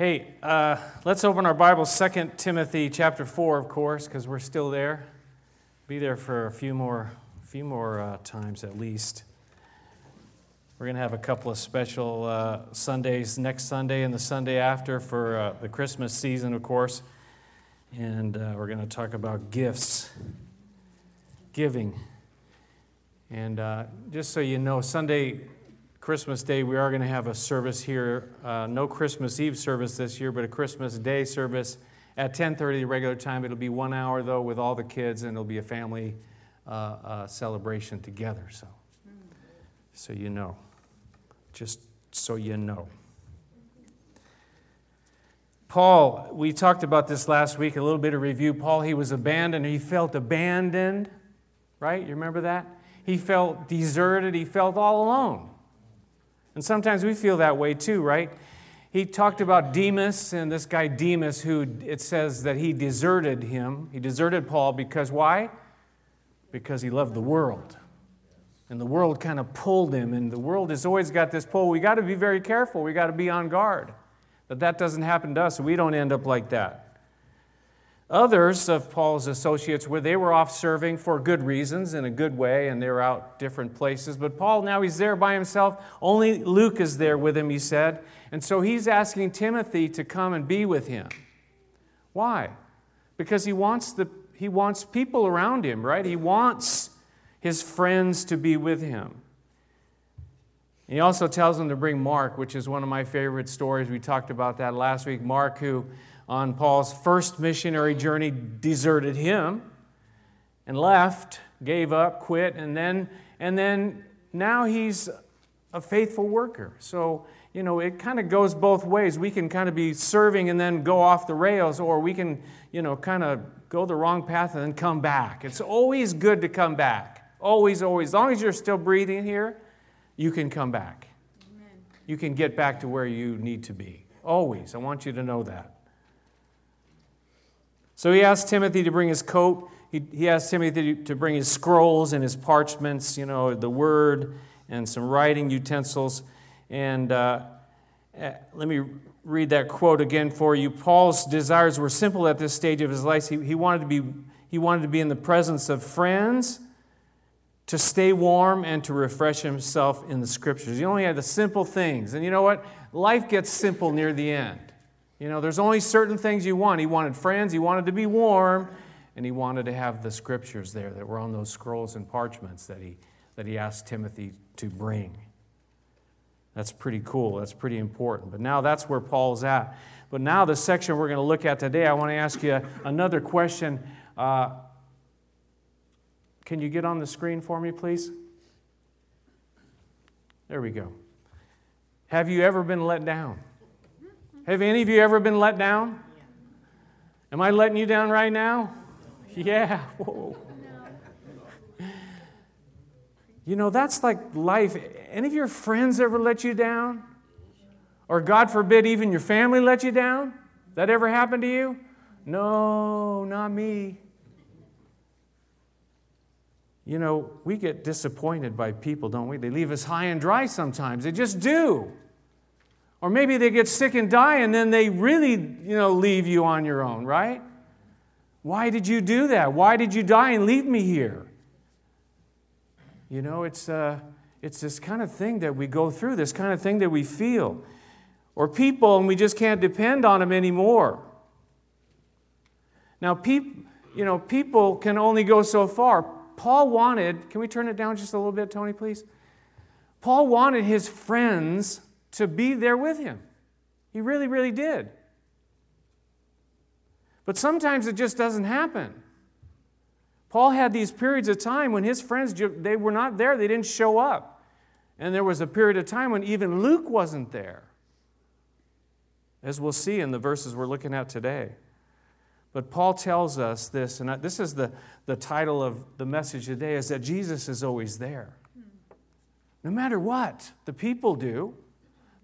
Hey, uh, let's open our Bibles, 2 Timothy chapter 4, of course, because we're still there. Be there for a few more, few more uh, times at least. We're going to have a couple of special uh, Sundays next Sunday and the Sunday after for uh, the Christmas season, of course. And uh, we're going to talk about gifts, giving. And uh, just so you know, Sunday Christmas Day, we are going to have a service here. Uh, no Christmas Eve service this year, but a Christmas Day service at 10:30, the regular time. It'll be one hour though with all the kids, and it'll be a family uh, uh, celebration together. So, so you know, just so you know. Paul, we talked about this last week. A little bit of review. Paul, he was abandoned. He felt abandoned, right? You remember that? He felt deserted. He felt all alone. And sometimes we feel that way too, right? He talked about Demas and this guy Demas, who it says that he deserted him. He deserted Paul because why? Because he loved the world. And the world kind of pulled him, and the world has always got this pull. We got to be very careful, we got to be on guard that that doesn't happen to us, we don't end up like that. Others of Paul's associates were they were off serving for good reasons in a good way and they were out different places. But Paul now he's there by himself. Only Luke is there with him, he said. And so he's asking Timothy to come and be with him. Why? Because he wants the he wants people around him, right? He wants his friends to be with him. He also tells him to bring Mark, which is one of my favorite stories. We talked about that last week. Mark, who on Paul's first missionary journey deserted him and left, gave up, quit, and then, and then now he's a faithful worker. So, you know, it kind of goes both ways. We can kind of be serving and then go off the rails, or we can, you know, kind of go the wrong path and then come back. It's always good to come back. Always, always. As long as you're still breathing here, you can come back. Amen. You can get back to where you need to be. Always. I want you to know that. So he asked Timothy to bring his coat. He, he asked Timothy to bring his scrolls and his parchments, you know, the word and some writing utensils. And uh, eh, let me read that quote again for you. Paul's desires were simple at this stage of his life. He, he, wanted, to be, he wanted to be in the presence of friends, to stay warm, and to refresh himself in the scriptures. He only had the simple things. And you know what? Life gets simple near the end. You know, there's only certain things you want. He wanted friends, he wanted to be warm, and he wanted to have the scriptures there that were on those scrolls and parchments that he, that he asked Timothy to bring. That's pretty cool. That's pretty important. But now that's where Paul's at. But now, the section we're going to look at today, I want to ask you another question. Uh, can you get on the screen for me, please? There we go. Have you ever been let down? Have any of you ever been let down? Am I letting you down right now? Yeah. Whoa. You know, that's like life. Any of your friends ever let you down? Or God forbid, even your family let you down? That ever happened to you? No, not me. You know, we get disappointed by people, don't we? They leave us high and dry sometimes. They just do. Or maybe they get sick and die and then they really, you know, leave you on your own, right? Why did you do that? Why did you die and leave me here? You know, it's, uh, it's this kind of thing that we go through, this kind of thing that we feel. Or people, and we just can't depend on them anymore. Now, peop, you know, people can only go so far. Paul wanted, can we turn it down just a little bit, Tony, please? Paul wanted his friends to be there with him. He really, really did. But sometimes it just doesn't happen. Paul had these periods of time when his friends they were not there, they didn't show up. And there was a period of time when even Luke wasn't there. As we'll see in the verses we're looking at today. But Paul tells us this, and this is the, the title of the message today, is that Jesus is always there. No matter what the people do,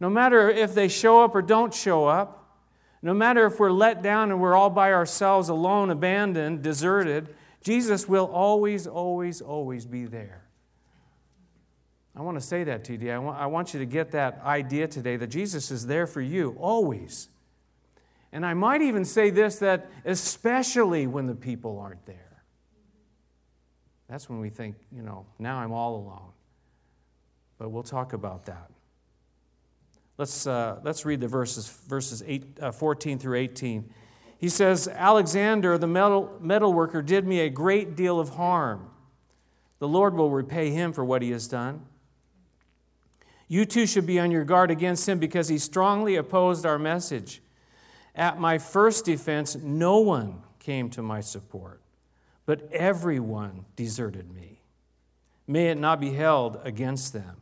no matter if they show up or don't show up, no matter if we're let down and we're all by ourselves, alone, abandoned, deserted, Jesus will always, always, always be there. I want to say that to you. I want, I want you to get that idea today that Jesus is there for you, always. And I might even say this that especially when the people aren't there. That's when we think, you know, now I'm all alone. But we'll talk about that. Let's, uh, let's read the verses, verses eight, uh, 14 through 18. He says, Alexander, the metal, metal worker, did me a great deal of harm. The Lord will repay him for what he has done. You too should be on your guard against him because he strongly opposed our message. At my first defense, no one came to my support, but everyone deserted me. May it not be held against them.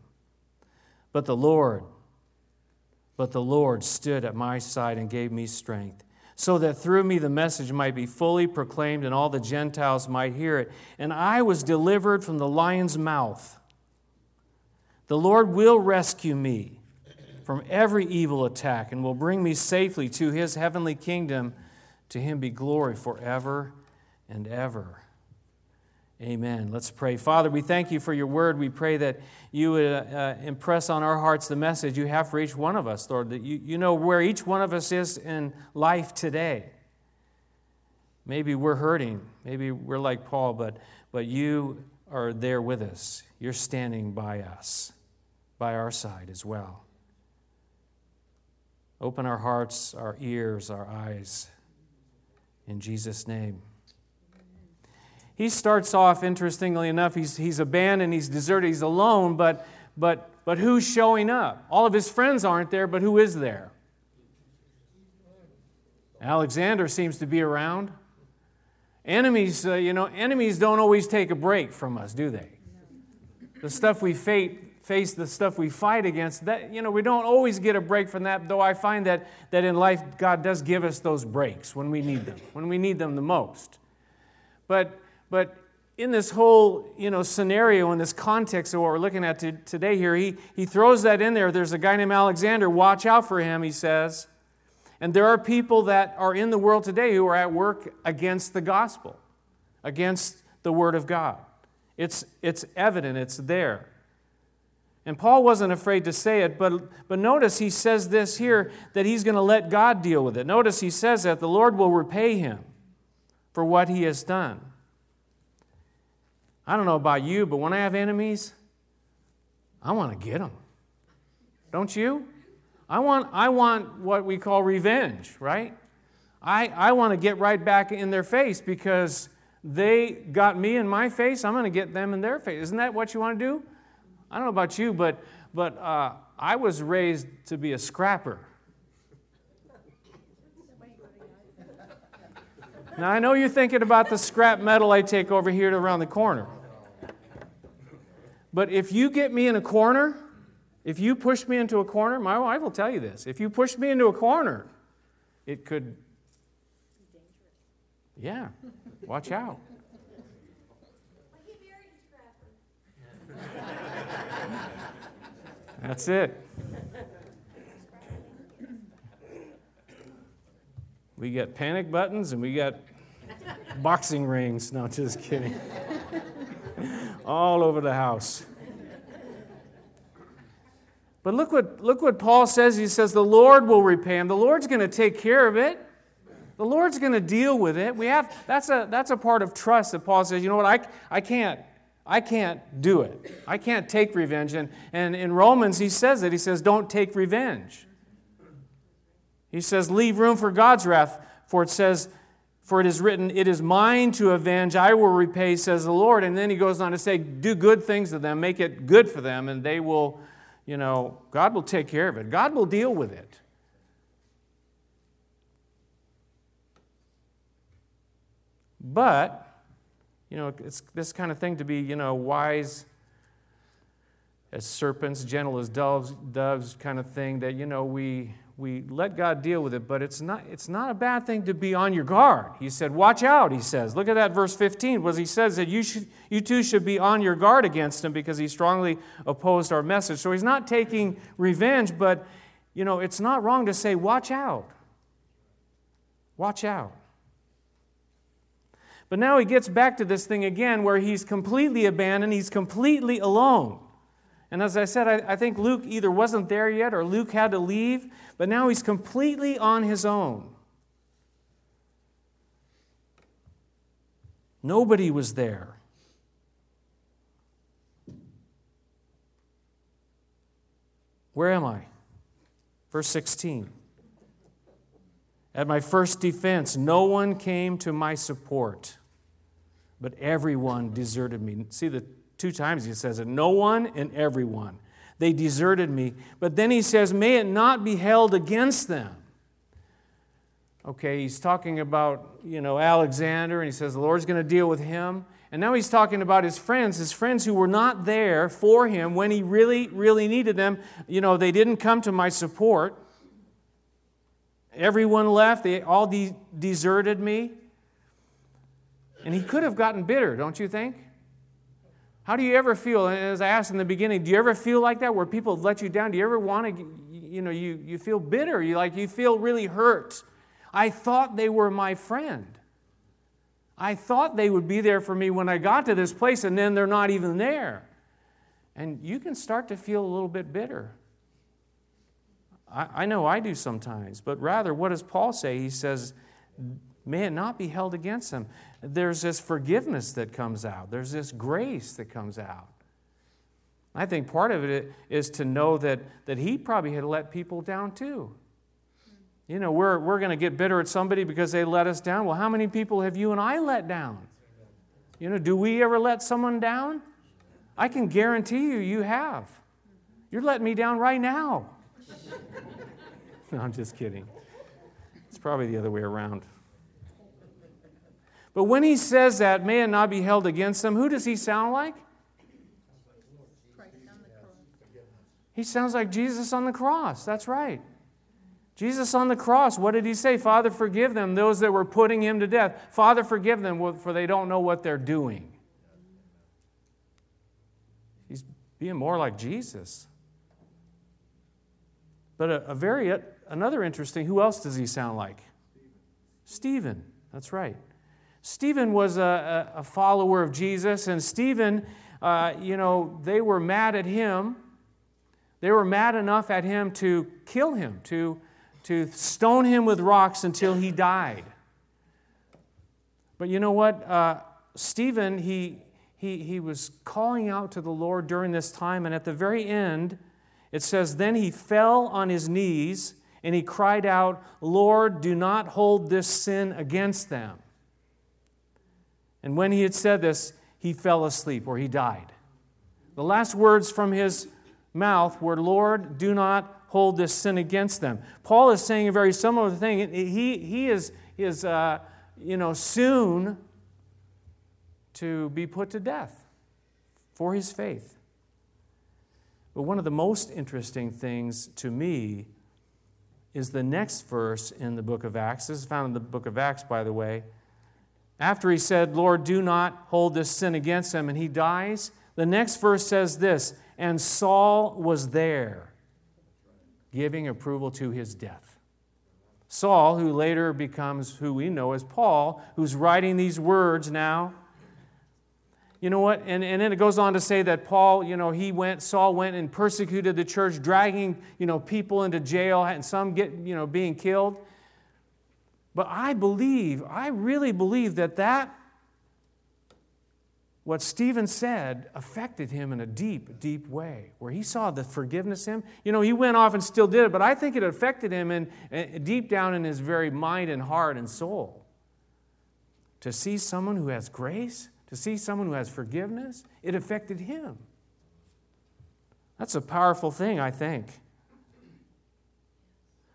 But the Lord, but the Lord stood at my side and gave me strength, so that through me the message might be fully proclaimed and all the Gentiles might hear it. And I was delivered from the lion's mouth. The Lord will rescue me from every evil attack and will bring me safely to his heavenly kingdom. To him be glory forever and ever. Amen. Let's pray. Father, we thank you for your word. We pray that you would uh, uh, impress on our hearts the message you have for each one of us, Lord, that you, you know where each one of us is in life today. Maybe we're hurting. Maybe we're like Paul, but, but you are there with us. You're standing by us, by our side as well. Open our hearts, our ears, our eyes. In Jesus' name. He starts off, interestingly enough, he's, he's abandoned, he's deserted, he's alone, but, but, but who's showing up? All of his friends aren't there, but who is there? Alexander seems to be around. Enemies, uh, you know, enemies don't always take a break from us, do they? The stuff we face, face the stuff we fight against, that, you know, we don't always get a break from that, though I find that, that in life, God does give us those breaks when we need them, when we need them the most. But, but in this whole you know, scenario, in this context of what we're looking at today here, he, he throws that in there. There's a guy named Alexander. Watch out for him, he says. And there are people that are in the world today who are at work against the gospel, against the word of God. It's, it's evident, it's there. And Paul wasn't afraid to say it, but, but notice he says this here that he's going to let God deal with it. Notice he says that the Lord will repay him for what he has done. I don't know about you, but when I have enemies, I want to get them. Don't you? I want, I want what we call revenge, right? I, I want to get right back in their face because they got me in my face. I'm going to get them in their face. Isn't that what you want to do? I don't know about you, but, but uh, I was raised to be a scrapper. Now, I know you're thinking about the scrap metal I take over here to around the corner. But if you get me in a corner, if you push me into a corner, my wife will tell you this. If you push me into a corner, it could. Be dangerous. Yeah, watch out. That's it. We got panic buttons and we got boxing rings. No, just kidding. All over the house. But look what, look what Paul says. He says, The Lord will repay him. The Lord's going to take care of it. The Lord's going to deal with it. We have, that's, a, that's a part of trust that Paul says, you know what, I, I can't I can't do it. I can't take revenge. And, and in Romans, he says it. He says, Don't take revenge. He says, Leave room for God's wrath, for it says, For it is written, It is mine to avenge, I will repay, says the Lord. And then he goes on to say, Do good things to them, make it good for them, and they will, you know, God will take care of it. God will deal with it. But you know, it's this kind of thing to be, you know, wise as serpents, gentle as doves, doves kind of thing that, you know, we, we let God deal with it, but it's not, it's not a bad thing to be on your guard. He said, Watch out, he says. Look at that verse 15, was he says that you, should, you too should be on your guard against him because he strongly opposed our message. So he's not taking revenge, but, you know, it's not wrong to say, Watch out. Watch out. But now he gets back to this thing again where he's completely abandoned, he's completely alone. And as I said, I, I, think Luke either wasn't there yet or Luke had to leave, but now he's completely on his own. Nobody was there. Where am I? Verse 16. At my first defense, no one came to my support, but everyone deserted me. See the two times he says it no one and everyone. They deserted me. But then he says, May it not be held against them. Okay, he's talking about, you know, Alexander, and he says the Lord's going to deal with him. And now he's talking about his friends, his friends who were not there for him when he really, really needed them. You know, they didn't come to my support. Everyone left, they all de- deserted me. And he could have gotten bitter, don't you think? How do you ever feel? As I asked in the beginning, do you ever feel like that where people let you down? Do you ever want to, you know, you, you feel bitter? You like you feel really hurt. I thought they were my friend. I thought they would be there for me when I got to this place, and then they're not even there. And you can start to feel a little bit bitter. I, I know I do sometimes, but rather, what does Paul say? He says, May it not be held against them. There's this forgiveness that comes out, there's this grace that comes out. I think part of it is to know that, that he probably had let people down too. You know, we're, we're going to get bitter at somebody because they let us down. Well, how many people have you and I let down? You know, do we ever let someone down? I can guarantee you, you have. You're letting me down right now. no, I'm just kidding. It's probably the other way around. But when he says that, may it not be held against them, who does he sound like? He sounds like Jesus on the cross. That's right. Jesus on the cross, what did he say? Father, forgive them, those that were putting him to death. Father, forgive them, for they don't know what they're doing. He's being more like Jesus. But a, a very another interesting, who else does he sound like? Stephen. That's right. Stephen was a, a follower of Jesus, and Stephen, uh, you know, they were mad at him. They were mad enough at him to kill him, to to stone him with rocks until he died. But you know what? Uh, Stephen, he, he, he was calling out to the Lord during this time, and at the very end, it says, Then he fell on his knees and he cried out, Lord, do not hold this sin against them. And when he had said this, he fell asleep or he died. The last words from his mouth were, Lord, do not hold this sin against them. Paul is saying a very similar thing. He, he is, is uh, you know, soon to be put to death for his faith. But one of the most interesting things to me is the next verse in the book of Acts. This is found in the book of Acts, by the way. After he said, Lord, do not hold this sin against him, and he dies, the next verse says this And Saul was there giving approval to his death. Saul, who later becomes who we know as Paul, who's writing these words now. You know what? And, and then it goes on to say that Paul, you know, he went, Saul went and persecuted the church, dragging, you know, people into jail and some get, you know, being killed. But I believe, I really believe that that what Stephen said affected him in a deep, deep way, where he saw the forgiveness him. You know, he went off and still did it, but I think it affected him in, in, deep down in his very mind and heart and soul. To see someone who has grace, to see someone who has forgiveness, it affected him. That's a powerful thing, I think.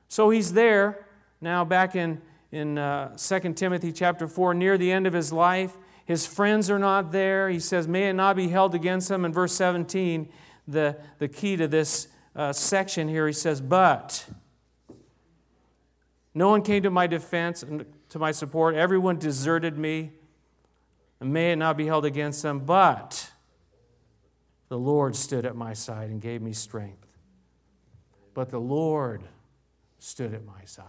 So he's there now back in, in uh, 2 Timothy chapter 4, near the end of his life. His friends are not there. He says, May it not be held against him. In verse 17, the, the key to this uh, section here, he says, But no one came to my defense and to my support. Everyone deserted me. And may it not be held against them. But the Lord stood at my side and gave me strength. But the Lord stood at my side.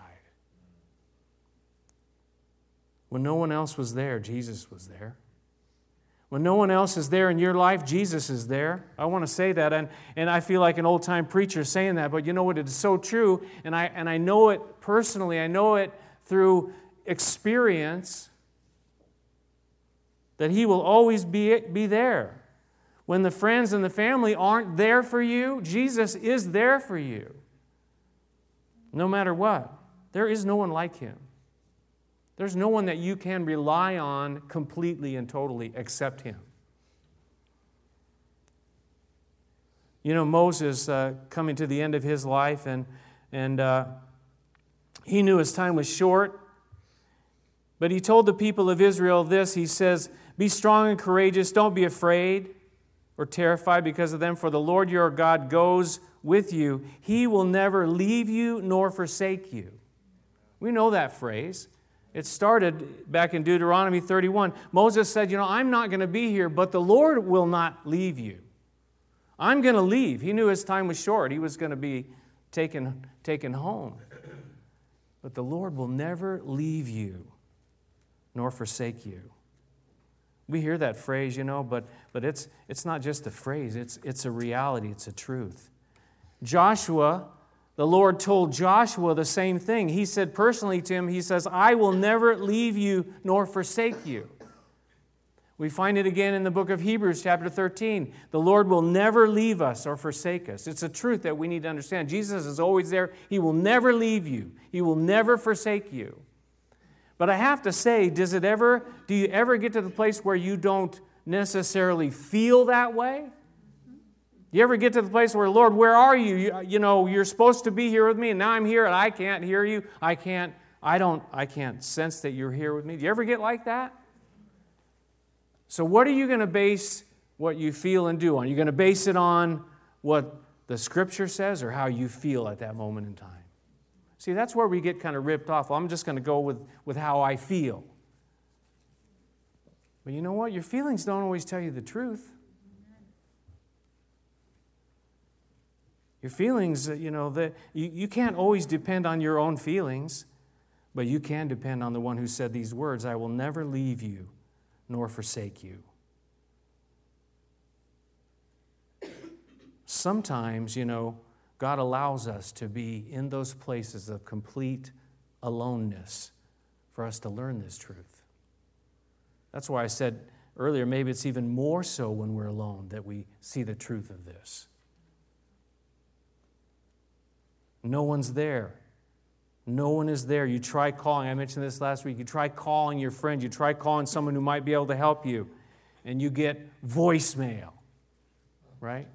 When no one else was there, Jesus was there. When no one else is there in your life, Jesus is there. I want to say that, and, and I feel like an old time preacher saying that, but you know what? It is so true, and I, and I know it personally, I know it through experience that He will always be, be there. When the friends and the family aren't there for you, Jesus is there for you. No matter what. There is no one like Him. There's no one that you can rely on completely and totally except Him. You know, Moses uh, coming to the end of his life, and, and uh, he knew his time was short. But he told the people of Israel this He says, Be strong and courageous, don't be afraid or terrified because of them, for the Lord your God goes with you. He will never leave you nor forsake you. We know that phrase. It started back in Deuteronomy 31. Moses said, You know, I'm not going to be here, but the Lord will not leave you. I'm going to leave. He knew his time was short. He was going to be taken, taken home. But the Lord will never leave you nor forsake you. We hear that phrase, you know, but, but it's, it's not just a phrase, it's, it's a reality, it's a truth. Joshua the Lord told Joshua the same thing. He said personally to him, He says, I will never leave you nor forsake you. We find it again in the book of Hebrews, chapter 13. The Lord will never leave us or forsake us. It's a truth that we need to understand. Jesus is always there. He will never leave you, He will never forsake you. But I have to say, does it ever, do you ever get to the place where you don't necessarily feel that way? You ever get to the place where, Lord, where are you? you? You know, you're supposed to be here with me, and now I'm here and I can't hear you. I can't, I don't, I can't sense that you're here with me. Do you ever get like that? So, what are you going to base what you feel and do on? You're you going to base it on what the scripture says or how you feel at that moment in time? See, that's where we get kind of ripped off. Well, I'm just going to go with, with how I feel. But you know what? Your feelings don't always tell you the truth. Your feelings, uh, you know, that you, you can't always depend on your own feelings, but you can depend on the one who said these words I will never leave you nor forsake you. Sometimes, you know, God allows us to be in those places of complete aloneness for us to learn this truth. That's why I said earlier, maybe it's even more so when we're alone that we see the truth of this. No one's there. No one is there. You try calling, I mentioned this last week. You try calling your friend, you try calling someone who might be able to help you, and you get voicemail, right?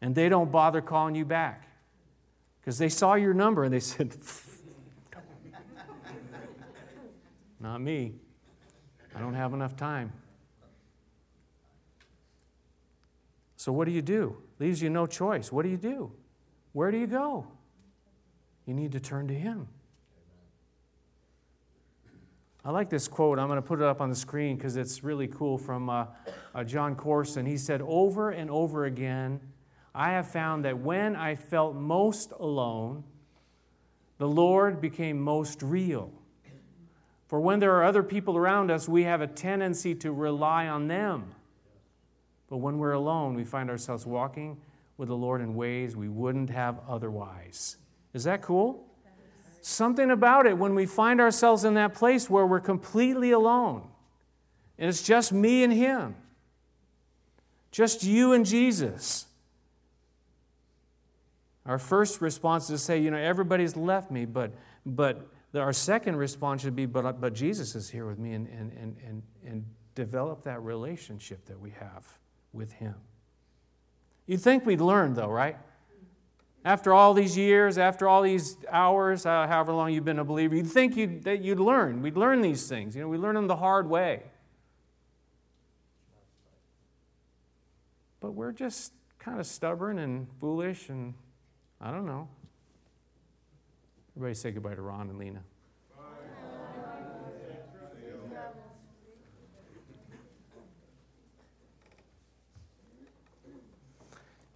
And they don't bother calling you back because they saw your number and they said, Not me. I don't have enough time. So, what do you do? Leaves you no choice. What do you do? Where do you go? You need to turn to Him. I like this quote. I'm going to put it up on the screen because it's really cool from uh, uh, Jon Courson. He said, Over and over again, I have found that when I felt most alone, the Lord became most real. For when there are other people around us, we have a tendency to rely on them. But when we're alone, we find ourselves walking with the Lord in ways we wouldn't have otherwise. Is that cool? Something about it when we find ourselves in that place where we're completely alone and it's just me and Him, just you and Jesus. Our first response is to say, you know, everybody's left me, but, but our second response should be, but, but Jesus is here with me and, and, and, and, and develop that relationship that we have with Him. You'd think we'd learn, though, right? After all these years, after all these hours, uh, however long you've been a believer, you'd think you'd, that you'd learn. We'd learn these things. You know, we learn them the hard way. But we're just kind of stubborn and foolish, and I don't know. Everybody say goodbye to Ron and Lena.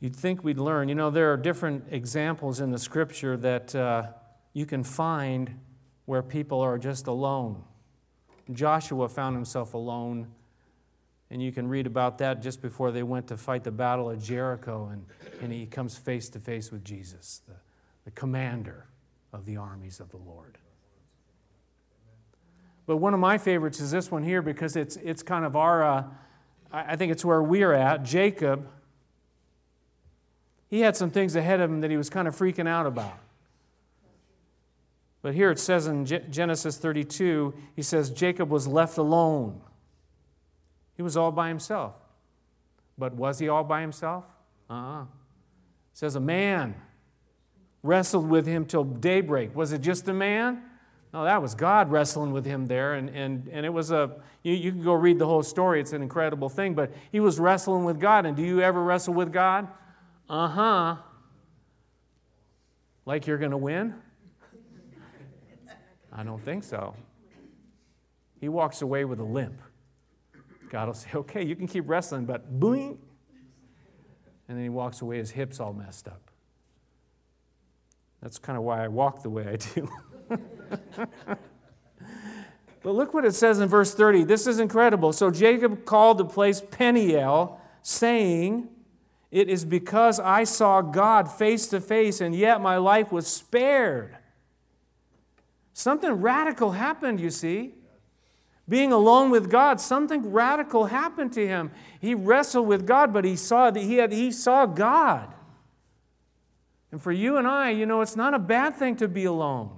You'd think we'd learn. You know, there are different examples in the scripture that uh, you can find where people are just alone. Joshua found himself alone, and you can read about that just before they went to fight the battle of Jericho, and, and he comes face to face with Jesus, the, the commander of the armies of the Lord. But one of my favorites is this one here because it's, it's kind of our, uh, I think it's where we're at. Jacob, he had some things ahead of him that he was kind of freaking out about. But here it says in Genesis 32, he says Jacob was left alone. He was all by himself. But was he all by himself? Uh uh-uh. uh says a man wrestled with him till daybreak. Was it just a man? No, that was God wrestling with him there. And, and, and it was a, you, you can go read the whole story. It's an incredible thing. But he was wrestling with God. And do you ever wrestle with God? Uh huh. Like you're going to win? I don't think so. He walks away with a limp. God will say, okay, you can keep wrestling, but boing. And then he walks away, his hips all messed up. That's kind of why I walk the way I do. but look what it says in verse 30. This is incredible. So Jacob called the place Peniel, saying, It is because I saw God face to face, and yet my life was spared. Something radical happened, you see. Being alone with God, something radical happened to him. He wrestled with God, but he saw that he, had, he saw God. And for you and I, you know, it's not a bad thing to be alone.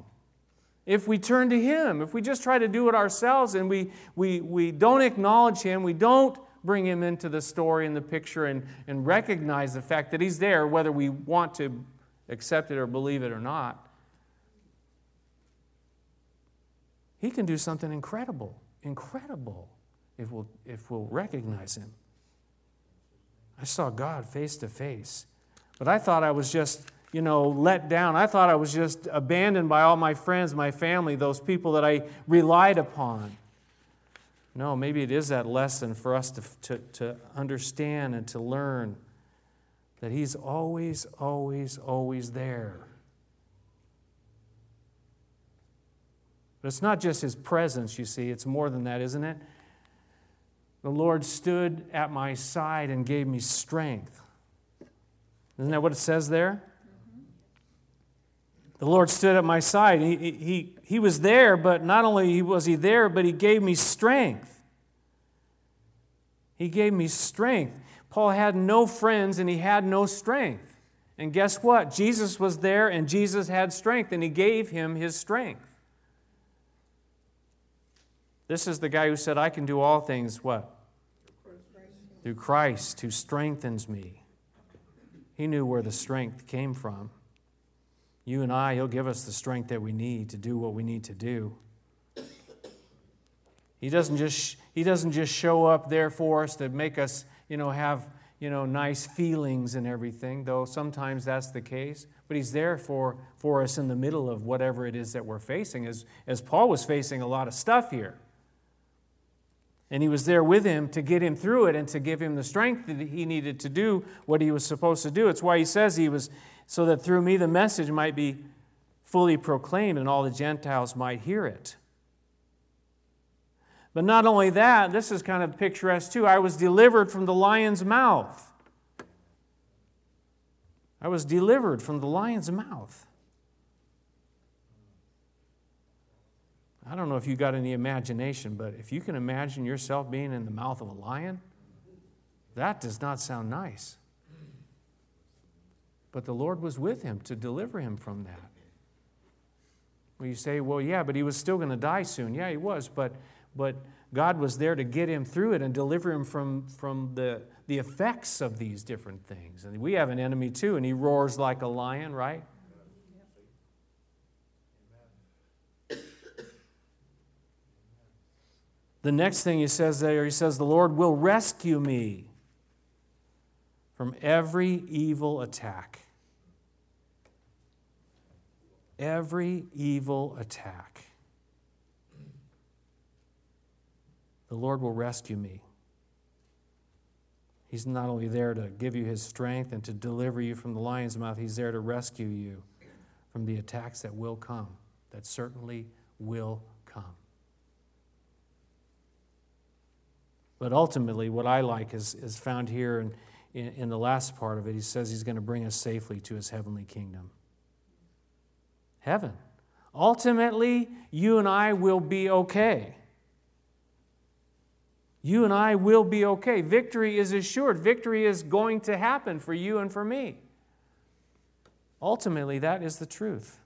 If we turn to Him, if we just try to do it ourselves and we, we, we don't acknowledge Him, we don't bring Him into the story and the picture and, and recognize the fact that He's there, whether we want to accept it or believe it or not, He can do something incredible, incredible, if we'll, if we'll recognize Him. I saw God face to face, but I thought I was just you know, let down. I thought I was just abandoned by all my friends, my family, those people that I relied upon. No, maybe it is that lesson for us to, to, to understand and to learn that He's always, always, always there. But it's not just His presence, you see, it's more than that, isn't it? The Lord stood at my side and gave me strength. Isn't that what it says there? The Lord stood at my side. He, he, he was there, but not only was he there, but he gave me strength. He gave me strength. Paul had no friends and he had no strength. And guess what? Jesus was there and Jesus had strength and he gave him his strength. This is the guy who said, I can do all things, what? Through Christ who strengthens me. He knew where the strength came from you and I, He'll give us the strength that we need to do what we need to do. He doesn't just, he doesn't just show up there for us to make us, you know, have, you know, nice feelings and everything, though sometimes that's the case. But he's there for, for us in the middle of whatever it is that we're facing, as, as Paul was facing a lot of stuff here. And he was there with him to get him through it and to give him the strength that he needed to do what he was supposed to do. It's why he says he was, so that through me the message might be fully proclaimed and all the Gentiles might hear it. But not only that, this is kind of picturesque too. I was delivered from the lion's mouth. I was delivered from the lion's mouth. I don't know if you got any imagination, but if you can imagine yourself being in the mouth of a lion, that does not sound nice. But the Lord was with him to deliver him from that. Well, you say, well, yeah, but he was still going to die soon. Yeah, he was, but, but God was there to get him through it and deliver him from, from the, the effects of these different things. And we have an enemy too, and he roars like a lion, right? The next thing he says there, he says, The Lord will rescue me from every evil attack. Every evil attack. The Lord will rescue me. He's not only there to give you his strength and to deliver you from the lion's mouth, he's there to rescue you from the attacks that will come, that certainly will come. But ultimately, what I like is, is found here in in, in the last part of it, he says he's going to bring us safely to his heavenly kingdom. Heaven. Ultimately, you and I will be okay. You and I will be okay. Victory is assured. Victory is going to happen for you and for me. Ultimately, that is the truth.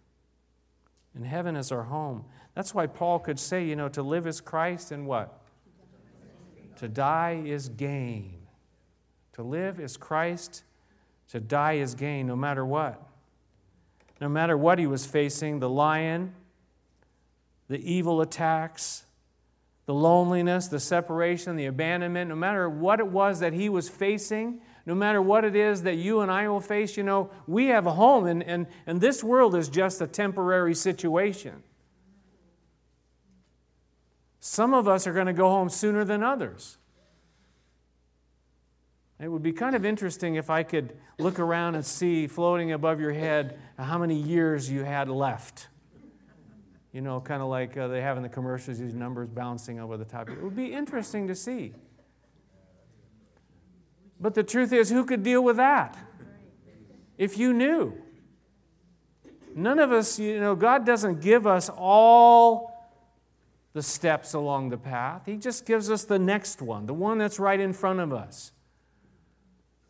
And heaven is our home. That's why Paul could say, you know, to live is Christ and what? To die is gain. To live is Christ, to die is gain, no matter what. No matter what he was facing the lion, the evil attacks, the loneliness, the separation, the abandonment, no matter what it was that he was facing, no matter what it is that you and I will face, you know, we have a home, and, and, and this world is just a temporary situation. Some of us are going to go home sooner than others. It would be kind of interesting if I could look around and see floating above your head how many years you had left. You know, kind of like uh, they have in the commercials, these numbers bouncing over the top. It would be interesting to see. But the truth is, who could deal with that? If you knew. None of us, you know, God doesn't give us all the steps along the path. He just gives us the next one, the one that's right in front of us.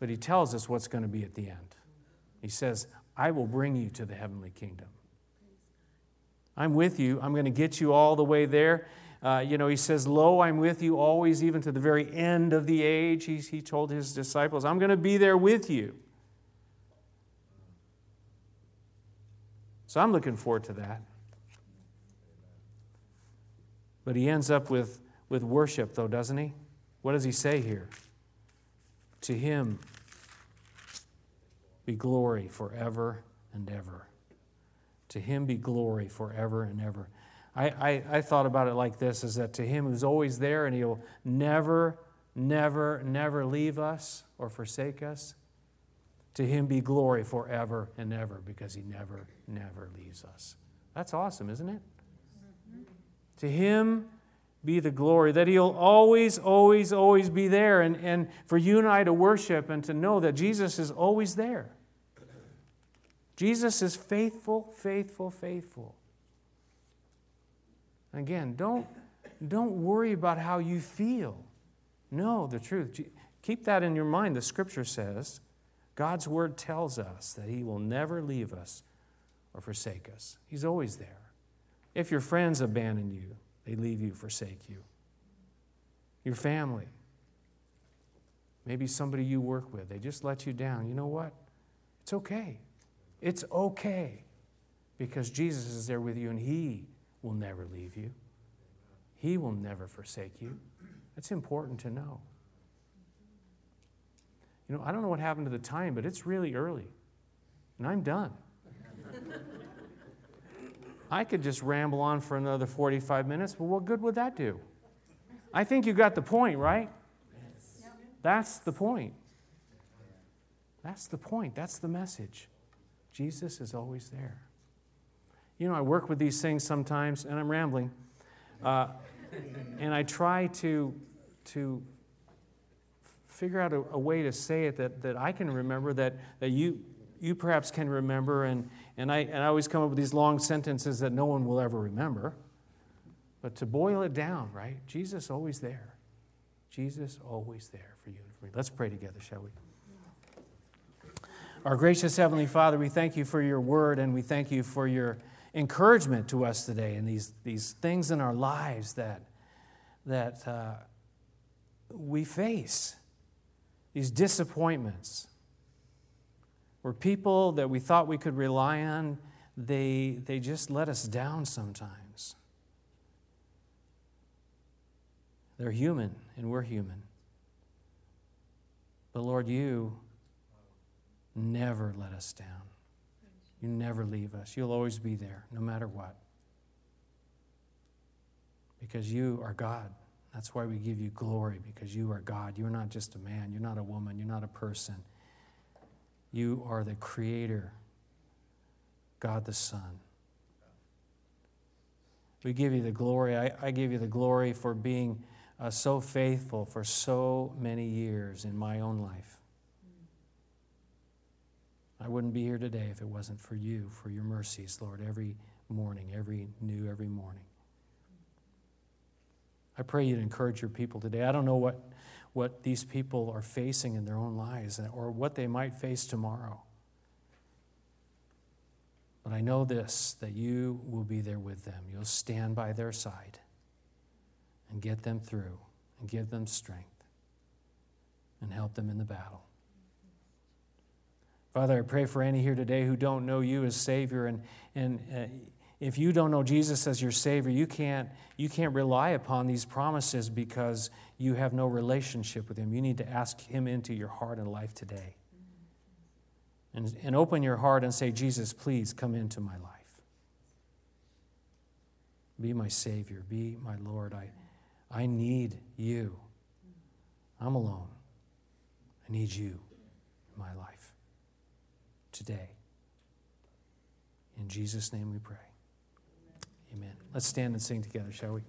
But He tells us what's going to be at the end. He says, I will bring you to the heavenly kingdom. I'm with you. I'm going to get you all the way there. Uh, you know, he says, Lo, I'm with you always, even to the very end of the age. He, he told his disciples, I'm going to be there with you. So I'm looking forward to that. But he ends up with, with worship, though, doesn't he? What does he say here? To him be glory forever and ever. To him be glory forever and ever. I, I, I thought about it like this is that to him who's always there and he'll never, never, never leave us or forsake us, to him be glory forever and ever because he never, never leaves us. That's awesome, isn't it? To him be the glory, that he'll always, always, always be there, and, and for you and I to worship and to know that Jesus is always there. Jesus is faithful, faithful, faithful. Again, don't, don't worry about how you feel. Know the truth. Keep that in your mind. The scripture says, God's word tells us that He will never leave us or forsake us. He's always there. If your friends abandon you, they leave you, forsake you. Your family, maybe somebody you work with, they just let you down. You know what? It's okay. It's okay because Jesus is there with you and He will never leave you, He will never forsake you. That's important to know. You know, I don't know what happened to the time, but it's really early. And I'm done. I could just ramble on for another 45 minutes, but what good would that do? I think you got the point, right? That's the point. That's the point. That's the message. Jesus is always there. You know, I work with these things sometimes, and I'm rambling, uh, and I try to, to figure out a, a, way to say it that, that I can remember, that, that you, you perhaps can remember, and, and, I, and I always come up with these long sentences that no one will ever remember. But to boil it down, right? Jesus always there. Jesus always there for you and for me. Let's pray together, shall we? Our gracious Heavenly Father, we thank you for your word and we thank you for your encouragement to us today and these, these things in our lives that, that uh, we face, these disappointments, where people that we thought we could rely on, they, they just let us down sometimes. They're human, and we're human. But Lord, you never let us down. You never leave us. You'll always be there, no matter what. Because you are God. That's why we give you glory, because you are God. You're not just a man, you're not a woman, you're not a person. You are the Creator, God the Son. We give you the glory. I, I give you the glory for being uh, so faithful for so many years in my own life. I wouldn't be here today if it wasn't for you, for your mercies, Lord, every morning, every new, every morning. I pray you'd encourage your people today. I don't know what, what these people are facing in their own lives or what they might face tomorrow. But I know this that you will be there with them. You'll stand by their side and get them through and give them strength and help them in the battle. Father, I pray for any here today who don't know you as Savior. And, and uh, if you don't know Jesus as your Savior, you can't, you can't rely upon these promises because you have no relationship with Him. You need to ask Him into your heart and life today and, and open your heart and say, Jesus, please come into my life. Be my Savior. Be my Lord. I, I need you. I'm alone. I need you in my life today. In Jesus' name we pray. Amen. Let's stand and sing together, shall we?